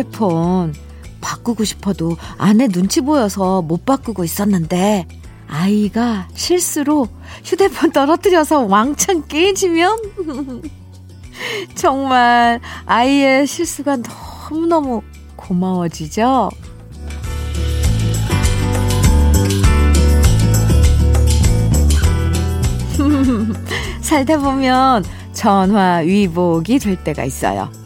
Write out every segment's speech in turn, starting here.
휴대폰 바꾸고 싶어도 아내 눈치 보여서 못 바꾸고 있었는데 아이가 실수로 휴대폰 떨어뜨려서 왕창 깨지면 정말 아이의 실수가 너무너무 고마워지죠? 살다 보면 전화 위복이 될 때가 있어요.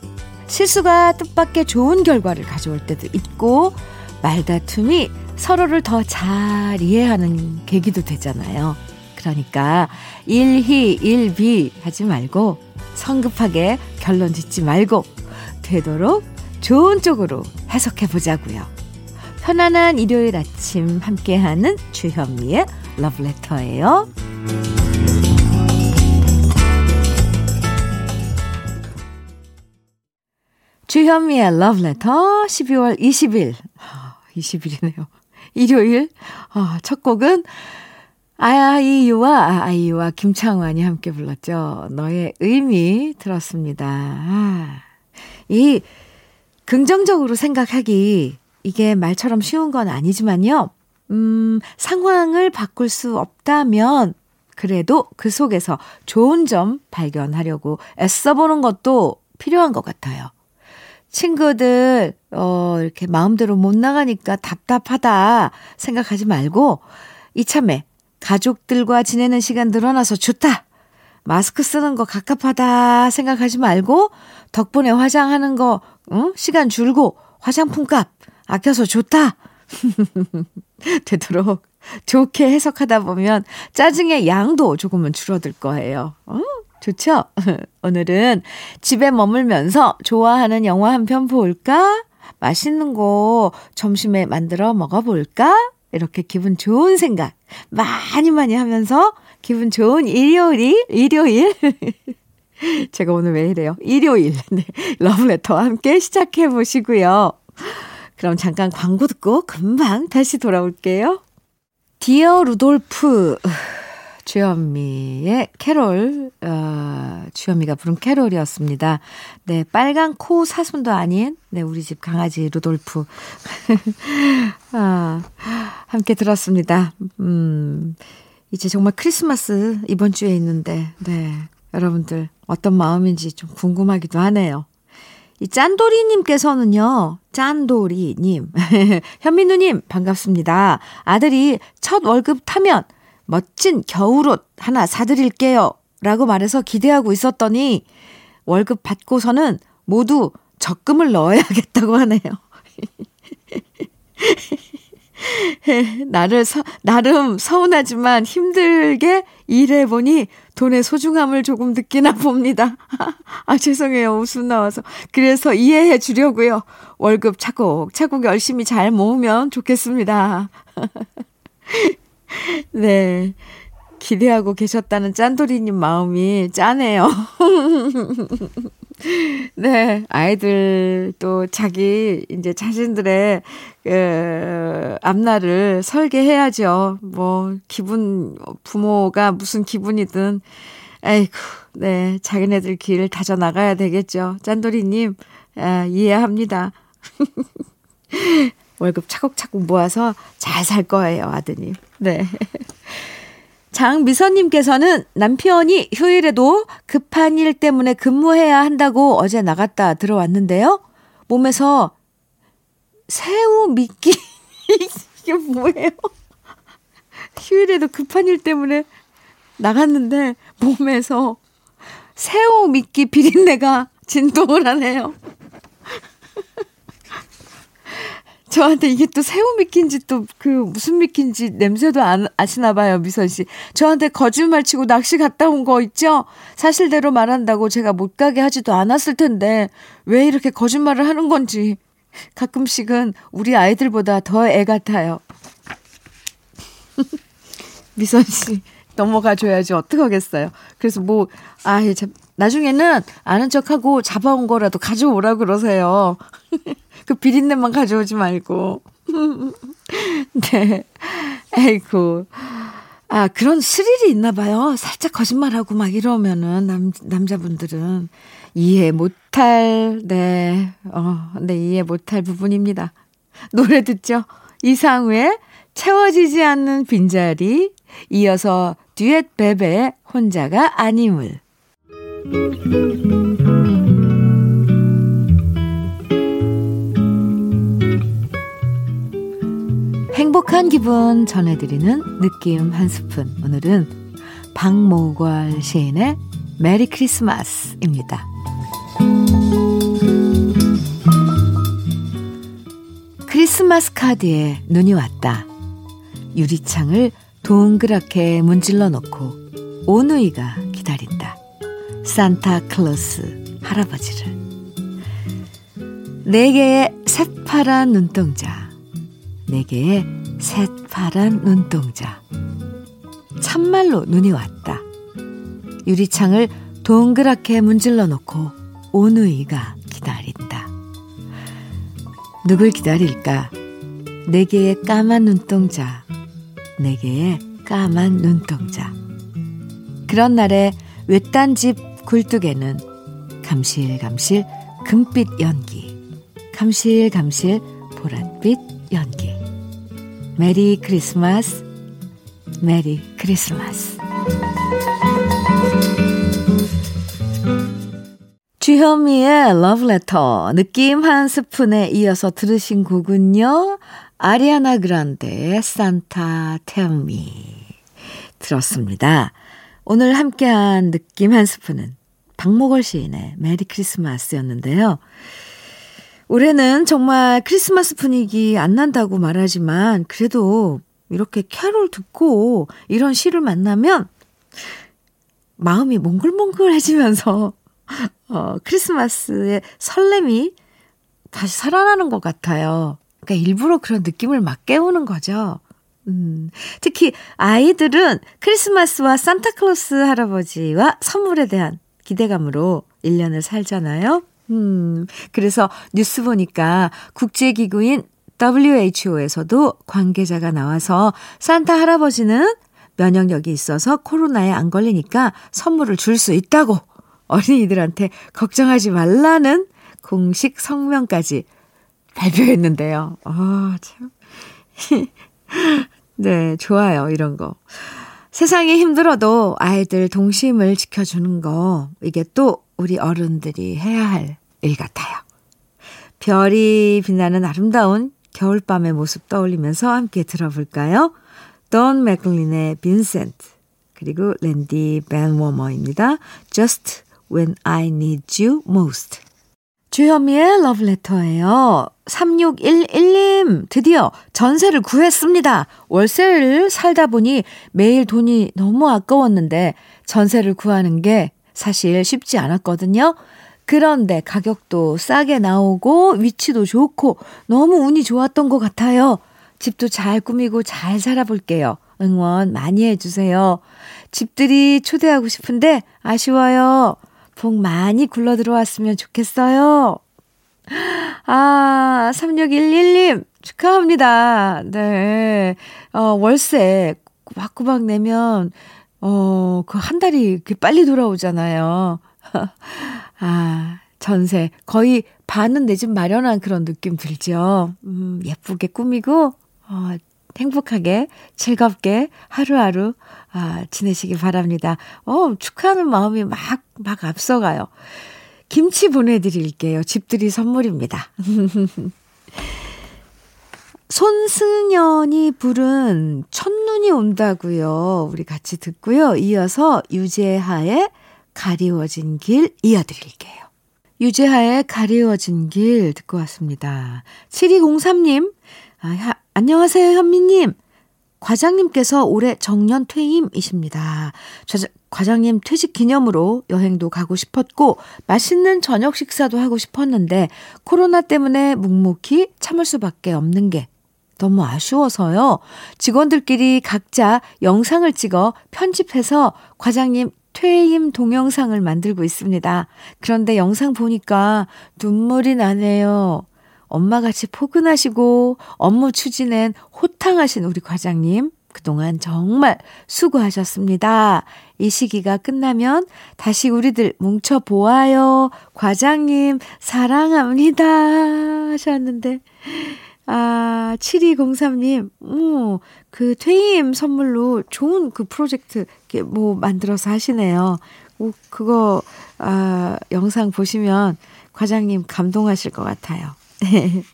실수가 뜻밖의 좋은 결과를 가져올 때도 있고 말다툼이 서로를 더 잘 이해하는 계기도 되잖아요. 그러니까 일희 일비 하지 말고 성급하게 결론 짓지 말고 되도록 좋은 쪽으로 해석해 보자고요. 편안한 일요일 아침 함께하는 주현미의 러브레터예요. 주현미의 러브레터 12월 20일 20일이네요. 일요일 어, 첫 곡은 아이유와 아이유와 김창완이 함께 불렀죠. 너의 의미 들었습니다. 아, 이 긍정적으로 생각하기 이게 말처럼 쉬운 건 아니지만요. 음, 상황을 바꿀 수 없다면 그래도 그 속에서 좋은 점 발견하려고 애써보는 것도 필요한 것 같아요. 친구들, 어, 이렇게 마음대로 못 나가니까 답답하다 생각하지 말고, 이참에 가족들과 지내는 시간 늘어나서 좋다! 마스크 쓰는 거 갑갑하다 생각하지 말고, 덕분에 화장하는 거, 응? 시간 줄고, 화장품 값 아껴서 좋다! 되도록 좋게 해석하다 보면 짜증의 양도 조금은 줄어들 거예요. 어? 좋죠? 오늘은 집에 머물면서 좋아하는 영화 한 편 볼까? 맛있는 거 점심에 만들어 먹어볼까? 이렇게 기분 좋은 생각 많이 많이 하면서 기분 좋은 일요일, 일요일. 제가 오늘 왜 이래요? 일요일. 네. 러브레터와 함께 시작해 보시고요. 그럼 잠깐 광고 듣고 금방 다시 돌아올게요. Dear Rudolph. 주현미의 캐롤, 어, 주현미가 부른 캐롤이었습니다. 네, 빨간 코 사슴도 아닌, 네, 우리 집 강아지 루돌프. 아, 함께 들었습니다. 음, 이제 정말 크리스마스 이번 주에 있는데, 네, 여러분들 어떤 마음인지 좀 궁금하기도 하네요. 이 짠돌이님께서는요, 짠돌이님. 현민우님, 반갑습니다. 아들이 첫 월급 타면 멋진 겨울옷 하나 사드릴게요. 라고 말해서 기대하고 있었더니 월급 받고서는 모두 적금을 넣어야겠다고 하네요. 나를 서, 나름 서운하지만 힘들게 일해보니 돈의 소중함을 조금 느끼나 봅니다. 아, 죄송해요. 웃음 나와서. 그래서 이해해 주려고요. 월급 차곡차곡 열심히 잘 모으면 좋겠습니다. 네. 기대하고 계셨다는 짠돌이님 마음이 짠해요. 네, 아이들 또 자기 이제 자신들의 그 앞날을 설계해야죠. 뭐 기분 부모가 무슨 기분이든 에이구, 네, 자기네들 길 다져 나가야 되겠죠. 짠돌이님 아, 이해합니다. 월급 차곡차곡 모아서 잘 살 거예요, 아드님. 네. 장미선님께서는 남편이 휴일에도 급한 일 때문에 근무해야 한다고 어제 나갔다 들어왔는데요. 몸에서 새우 미끼, 이게 뭐예요? 휴일에도 급한 일 때문에 나갔는데 몸에서 새우 미끼 비린내가 진동을 하네요. 저한테 이게 또 새우 미끼인지 또 그 무슨 미끼인지 냄새도 안 아시나 봐요, 미선 씨. 저한테 거짓말 치고 낚시 갔다 온 거 있죠? 사실대로 말한다고 제가 못 가게 하지도 않았을 텐데 왜 이렇게 거짓말을 하는 건지 가끔씩은 우리 아이들보다 더 애 같아요. 미선 씨 넘어가 줘야지 어떡하겠어요. 그래서 뭐 아, 나중에는 아는 척하고 잡아온 거라도 가져오라 그러세요. 그 비린내만 가져오지 말고. 네. 아이고. 아, 그런 스릴이 있나 봐요. 살짝 거짓말하고 막 이러면은, 남, 남자분들은. 이해 못할, 네, 어, 네, 이해 못할 부분입니다. 노래 듣죠? 이상우의 채워지지 않는 빈자리, 이어서 듀엣 베베의 혼자가 아님을. 행복한 기분 전해드리는 느낌 한 스푼. 오늘은 박모걸 시인의 메리 크리스마스입니다. 크리스마스 카드에 눈이 왔다. 유리창을 동그랗게 문질러 놓고 오누이가 기다린다. 산타클로스 할아버지를. 네 개의 새파란 눈동자. 네 개의 새파란 눈동자. 참말로 눈이 왔다. 유리창을 동그랗게 문질러 놓고 오누이가 기다린다. 누굴 기다릴까? 네 개의 까만 눈동자. 네 개의 까만 눈동자. 그런 날에 외딴 집 굴뚝에는 감실감실 금빛 연기. 감실감실 보랏빛 연기. Merry Christmas. Merry Christmas. 주현미의 러브레터 느낌 한 스푼에 이어서 들으신 곡은요. 아리아나 그란데의 Santa Tell Me 들었습니다. 오늘 함께한 느낌 한 스푼은 박목월 시인의 Merry Christmas였는데요. 올해는 정말 크리스마스 분위기 안 난다고 말하지만 그래도 이렇게 캐롤 듣고 이런 시를 만나면 마음이 몽글몽글해지면서 어, 크리스마스의 설렘이 다시 살아나는 것 같아요. 그러니까 일부러 그런 느낌을 막 깨우는 거죠. 음, 특히 아이들은 크리스마스와 산타클로스 할아버지와 선물에 대한 기대감으로 1년을 살잖아요. 음, 그래서 뉴스 보니까 국제기구인 WHO에서도 관계자가 나와서 산타 할아버지는 면역력이 있어서 코로나에 안 걸리니까 선물을 줄 수 있다고 어린이들한테 걱정하지 말라는 공식 성명까지 발표했는데요. 아, 참. 네, 좋아요. 이런 거. 세상이 힘들어도 아이들 동심을 지켜주는 거, 이게 또 우리 어른들이 해야 할 일 같아요. 별이 빛나는 아름다운 겨울밤의 모습 떠올리면서 함께 들어볼까요? 돈 맥클린의 빈센트, 그리고 랜디 벤 워머입니다. Just When I Need You Most. 주현미의 러브레터예요. 3611님, 드디어 전세를 구했습니다. 월세를 살다 보니 매일 돈이 너무 아까웠는데 전세를 구하는 게 사실 쉽지 않았거든요. 그런데 가격도 싸게 나오고 위치도 좋고 너무 운이 좋았던 것 같아요. 집도 잘 꾸미고 잘 살아볼게요. 응원 많이 해주세요. 집들이 초대하고 싶은데 아쉬워요. 복 많이 굴러 들어왔으면 좋겠어요. 아, 3611님, 축하합니다. 네. 어, 월세 꼬박꼬박 내면, 어, 그 한 달이 이렇게 빨리 돌아오잖아요. 아, 전세. 거의 반은 내 집 마련한 그런 느낌 들죠. 음, 예쁘게 꾸미고, 어, 행복하게, 즐겁게 하루하루 아, 지내시기 바랍니다. 어, 축하하는 마음이 막, 막 앞서가요. 김치 보내드릴게요. 집들이 선물입니다. 손승연이 부른 첫눈이 온다고요. 우리 같이 듣고요. 이어서 유재하의 가리워진 길 이어드릴게요. 유재하의 가리워진 길 듣고 왔습니다. 7203님, 아, 안녕하세요, 현미님. 과장님께서 올해 정년 퇴임이십니다. 저, 과장님 퇴직 기념으로 여행도 가고 싶었고 맛있는 저녁 식사도 하고 싶었는데 코로나 때문에 묵묵히 참을 수밖에 없는 게 너무 아쉬워서요. 직원들끼리 각자 영상을 찍어 편집해서 과장님 퇴임 동영상을 만들고 있습니다. 그런데 영상 보니까 눈물이 나네요. 엄마같이 포근하시고 업무 추진엔 호탕하신 우리 과장님. 그동안 정말 수고하셨습니다. 이 시기가 끝나면 다시 우리들 뭉쳐보아요. 과장님, 사랑합니다. 하셨는데. 아, 7203님, 음, 그 퇴임 선물로 좋은 그 프로젝트, 뭐, 만들어서 하시네요. 오, 그거, 아, 영상 보시면 과장님 감동하실 것 같아요.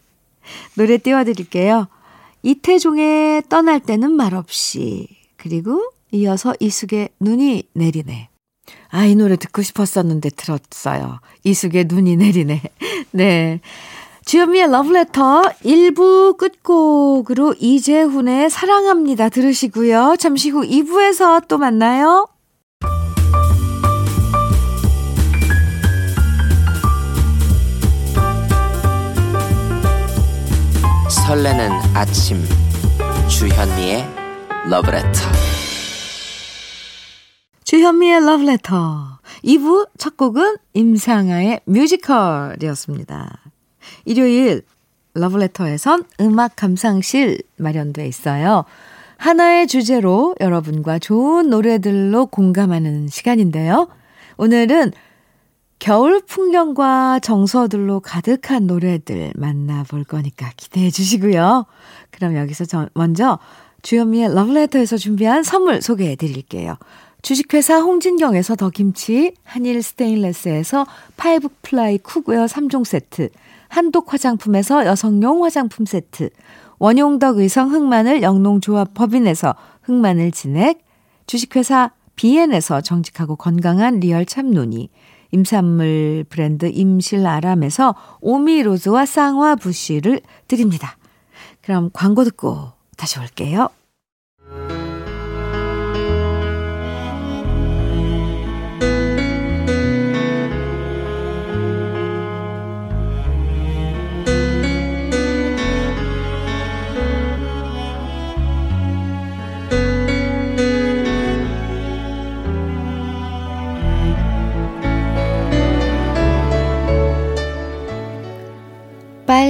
노래 띄워드릴게요. 이태종의 떠날 때는 말없이, 그리고 이어서 이숙의 눈이 내리네. 아, 이 노래 듣고 싶었었는데 들었어요. 이숙의 눈이 내리네. 네. 주현미의 러브레터 1부 끝곡으로 이재훈의 사랑합니다 들으시고요. 잠시 후 2부에서 또 만나요. 설레는 아침 주현미의 러브레터 주현미의 러브레터 2부 첫 곡은 임상아의 뮤지컬이었습니다. 일요일 러브레터에선 음악 감상실 마련돼 있어요. 하나의 주제로 여러분과 좋은 노래들로 공감하는 시간인데요. 오늘은 겨울 풍경과 정서들로 가득한 노래들 만나볼 거니까 기대해 주시고요. 그럼 여기서 저 먼저 주현미의 러브레터에서 준비한 선물 소개해 드릴게요. 주식회사 홍진경에서 더김치, 한일 스테인레스에서 five ply cookware 3종 세트, 한독 화장품에서 여성용 화장품 세트, 원용덕 의성 흑마늘 영농조합 법인에서 흑마늘 진액, 주식회사 비엔에서 정직하고 건강한 real 참눈이, 임산물 브랜드 임실아람에서 오미로즈와 쌍화 부쉬를 드립니다. 그럼 광고 듣고 다시 올게요.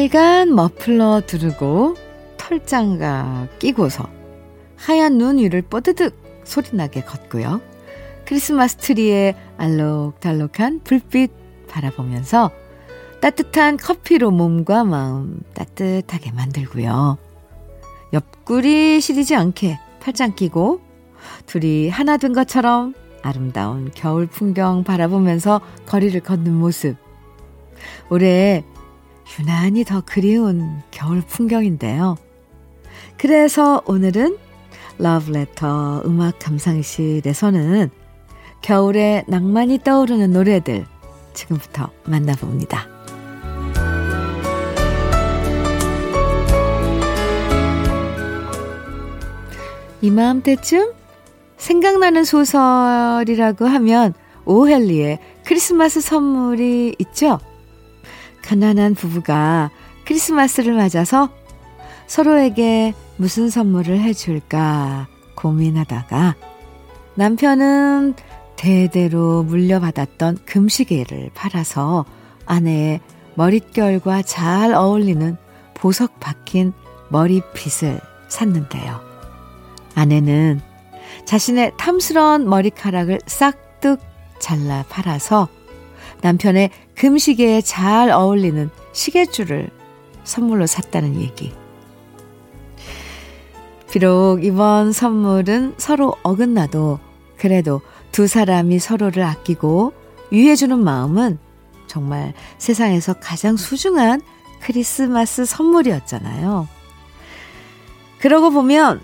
빨간 머플러 두르고 털장갑 끼고서 하얀 눈 위를 뽀드득 소리나게 걷고요. 크리스마스 트리에 알록달록한 불빛 바라보면서 따뜻한 커피로 몸과 마음 따뜻하게 만들고요. 옆구리 시리지 않게 팔짱 끼고 둘이 하나 된 것처럼 아름다운 겨울 풍경 바라보면서 거리를 걷는 모습. 올해 유난히 더 그리운 겨울 풍경인데요. 그래서 오늘은 러브레터 음악 감상실에서는 겨울에 낭만이 떠오르는 노래들 지금부터 만나봅니다. 이맘때쯤 생각나는 소설이라고 하면 오헬리의 크리스마스 선물이 있죠? 가난한 부부가 크리스마스를 맞아서 서로에게 무슨 선물을 해줄까 고민하다가 남편은 대대로 물려받았던 금시계를 팔아서 아내의 머릿결과 잘 어울리는 보석 박힌 머리빗을 샀는데요. 아내는 자신의 탐스러운 머리카락을 싹둑 잘라 팔아서 남편의 금시계에 잘 어울리는 시계줄을 선물로 샀다는 얘기. 비록 이번 선물은 서로 어긋나도 그래도 두 사람이 서로를 아끼고 위해주는 마음은 정말 세상에서 가장 소중한 크리스마스 선물이었잖아요. 그러고 보면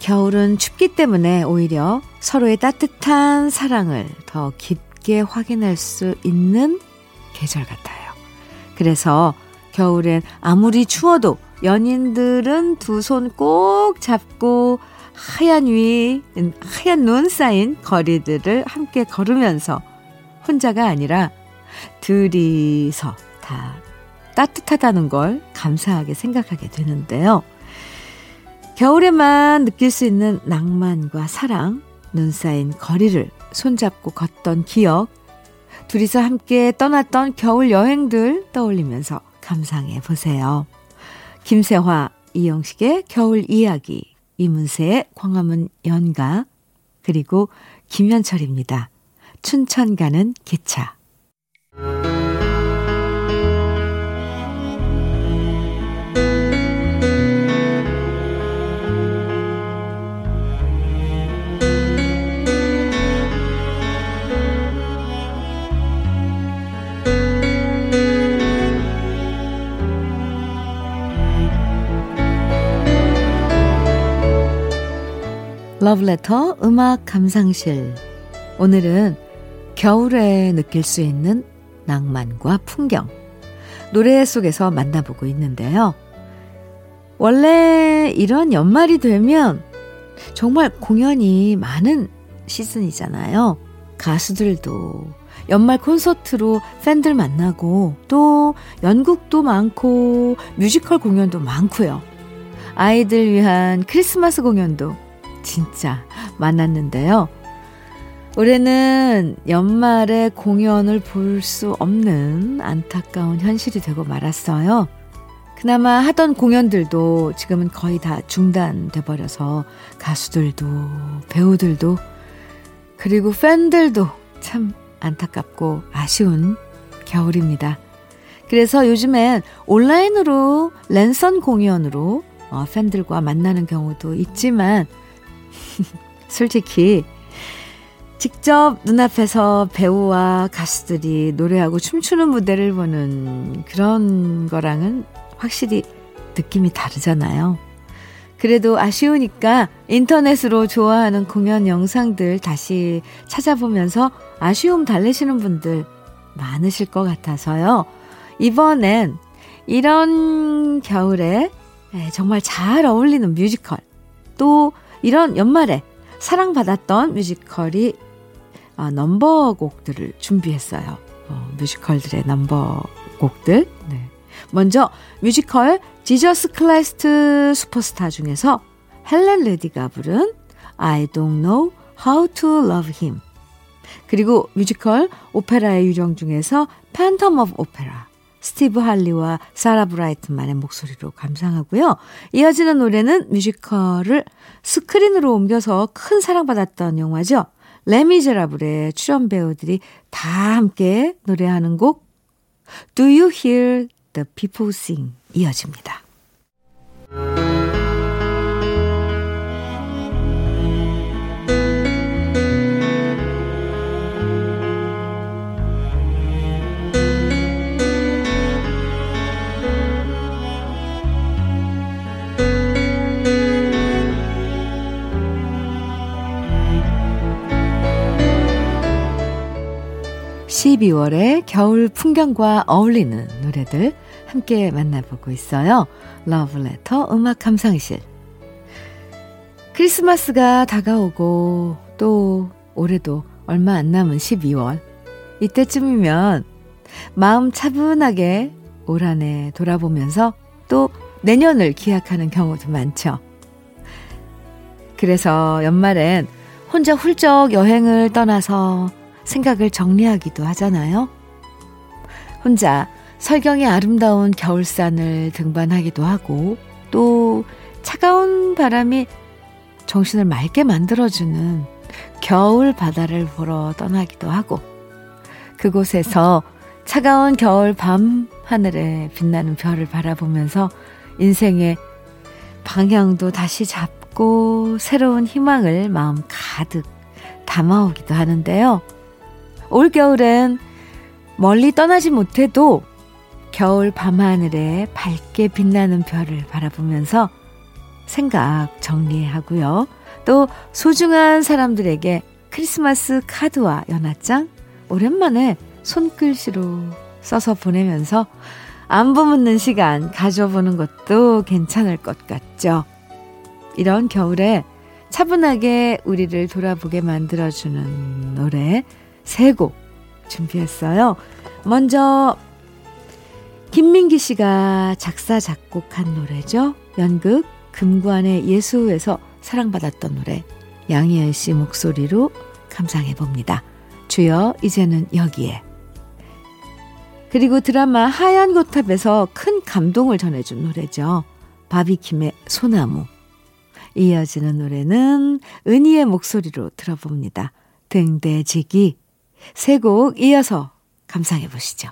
겨울은 춥기 때문에 오히려 서로의 따뜻한 사랑을 더 깊게 확인할 수 있는 계절 같아요. 그래서 겨울엔 아무리 추워도 연인들은 두 손 꼭 잡고 하얀 위, 하얀 눈 쌓인 거리들을 함께 걸으면서 혼자가 아니라 둘이서 다 따뜻하다는 걸 감사하게 생각하게 되는데요. 겨울에만 느낄 수 있는 낭만과 사랑, 눈 쌓인 거리를 손잡고 걷던 기억, 둘이서 함께 떠났던 겨울 여행들 떠올리면서 감상해 보세요. 김세화, 이영식의 겨울 이야기 이문세의 광화문 연가, 그리고 김현철입니다. 춘천 가는 기차. 러브레터 음악 감상실. 오늘은 겨울에 느낄 수 있는 낭만과 풍경. 노래 속에서 만나보고 있는데요. 원래 이런 연말이 되면 정말 공연이 많은 시즌이잖아요. 가수들도 연말 콘서트로 팬들 만나고 또 연극도 많고 뮤지컬 공연도 많고요. 아이들 위한 크리스마스 공연도 진짜 많았는데요. 올해는 연말에 공연을 볼 수 없는 안타까운 현실이 되고 말았어요. 그나마 하던 공연들도 지금은 거의 다 중단돼 버려서 가수들도 배우들도 그리고 팬들도 참 안타깝고 아쉬운 겨울입니다. 그래서 요즘엔 온라인으로 랜선 공연으로 어, 팬들과 만나는 경우도 있지만 솔직히 직접 눈앞에서 배우와 가수들이 노래하고 춤추는 무대를 보는 그런 거랑은 확실히 느낌이 다르잖아요. 그래도 아쉬우니까 인터넷으로 좋아하는 공연 영상들 다시 찾아보면서 아쉬움 달래시는 분들 많으실 것 같아서요. 이번엔 이런 겨울에 정말 잘 어울리는 뮤지컬, 또 이런 연말에 사랑받았던 뮤지컬이 어, 넘버곡들을 준비했어요. 어, 뮤지컬들의 넘버곡들. 네. 먼저 뮤지컬 Jesus Christ Superstar 중에서 헬렌 레디가 부른 I don't know how to love him. 그리고 뮤지컬 오페라의 유령 중에서 Phantom of Opera. 스티브 할리와 사라 브라이트만의 목소리로 감상하고요. 이어지는 노래는 뮤지컬을 스크린으로 옮겨서 큰 사랑받았던 영화죠. 레미제라블의 출연 배우들이 다 함께 노래하는 곡 Do You Hear the People Sing 이어집니다. 12월의 겨울 풍경과 어울리는 노래들 함께 만나보고 있어요. 러브레터 음악 감상실. 크리스마스가 다가오고 또 올해도 얼마 안 남은 12월. 이때쯤이면 마음 차분하게 올 한 해 돌아보면서 또 내년을 기약하는 경우도 많죠. 그래서 연말엔 혼자 훌쩍 여행을 떠나서 생각을 정리하기도 하잖아요. 혼자 설경의 아름다운 겨울산을 등반하기도 하고 또 차가운 바람이 정신을 맑게 만들어주는 겨울 바다를 보러 떠나기도 하고 그곳에서 차가운 겨울 밤 하늘에 빛나는 별을 바라보면서 인생의 방향도 다시 잡고 새로운 희망을 마음 가득 담아오기도 하는데요. 올겨울엔 멀리 떠나지 못해도 겨울 밤하늘에 밝게 빛나는 별을 바라보면서 생각 정리하고요. 또 소중한 사람들에게 크리스마스 카드와 연하장 오랜만에 손글씨로 써서 보내면서 안부 묻는 시간 가져보는 것도 괜찮을 것 같죠. 이런 겨울에 차분하게 우리를 돌아보게 만들어주는 노래 세 곡 준비했어요. 먼저 김민기 씨가 작사 작곡한 노래죠. 연극 금관의 예수에서 사랑받았던 노래 양희은 씨 목소리로 감상해 봅니다. 주여 이제는 여기에 그리고 드라마 하얀 고탑에서 큰 감동을 전해준 노래죠. 바비킴의 소나무 이어지는 노래는 은희의 목소리로 들어봅니다. 등대지기 세 곡 이어서 감상해 보시죠.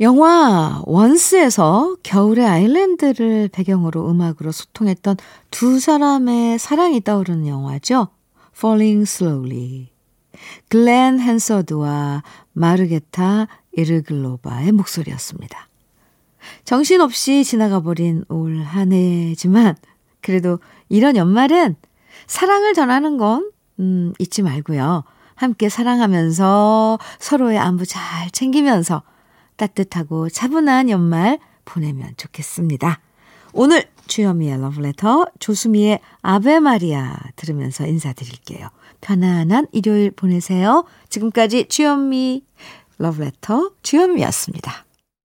영화 원스에서 겨울의 아일랜드를 배경으로 음악으로 소통했던 두 사람의 사랑이 떠오르는 영화죠. Falling Slowly. 글렌 헨서드와 마르게타 이르글로바의 목소리였습니다. 정신없이 지나가 버린 올 한 해지만 그래도 이런 연말은 사랑을 전하는 건 음, 잊지 말고요. 함께 사랑하면서 서로의 안부 잘 챙기면서 따뜻하고 차분한 연말 보내면 좋겠습니다. 오늘 주현미의 러브레터 조수미의 아베 마리아 들으면서 인사드릴게요. 편안한 일요일 보내세요. 지금까지 주현미 러브레터 주현미였습니다.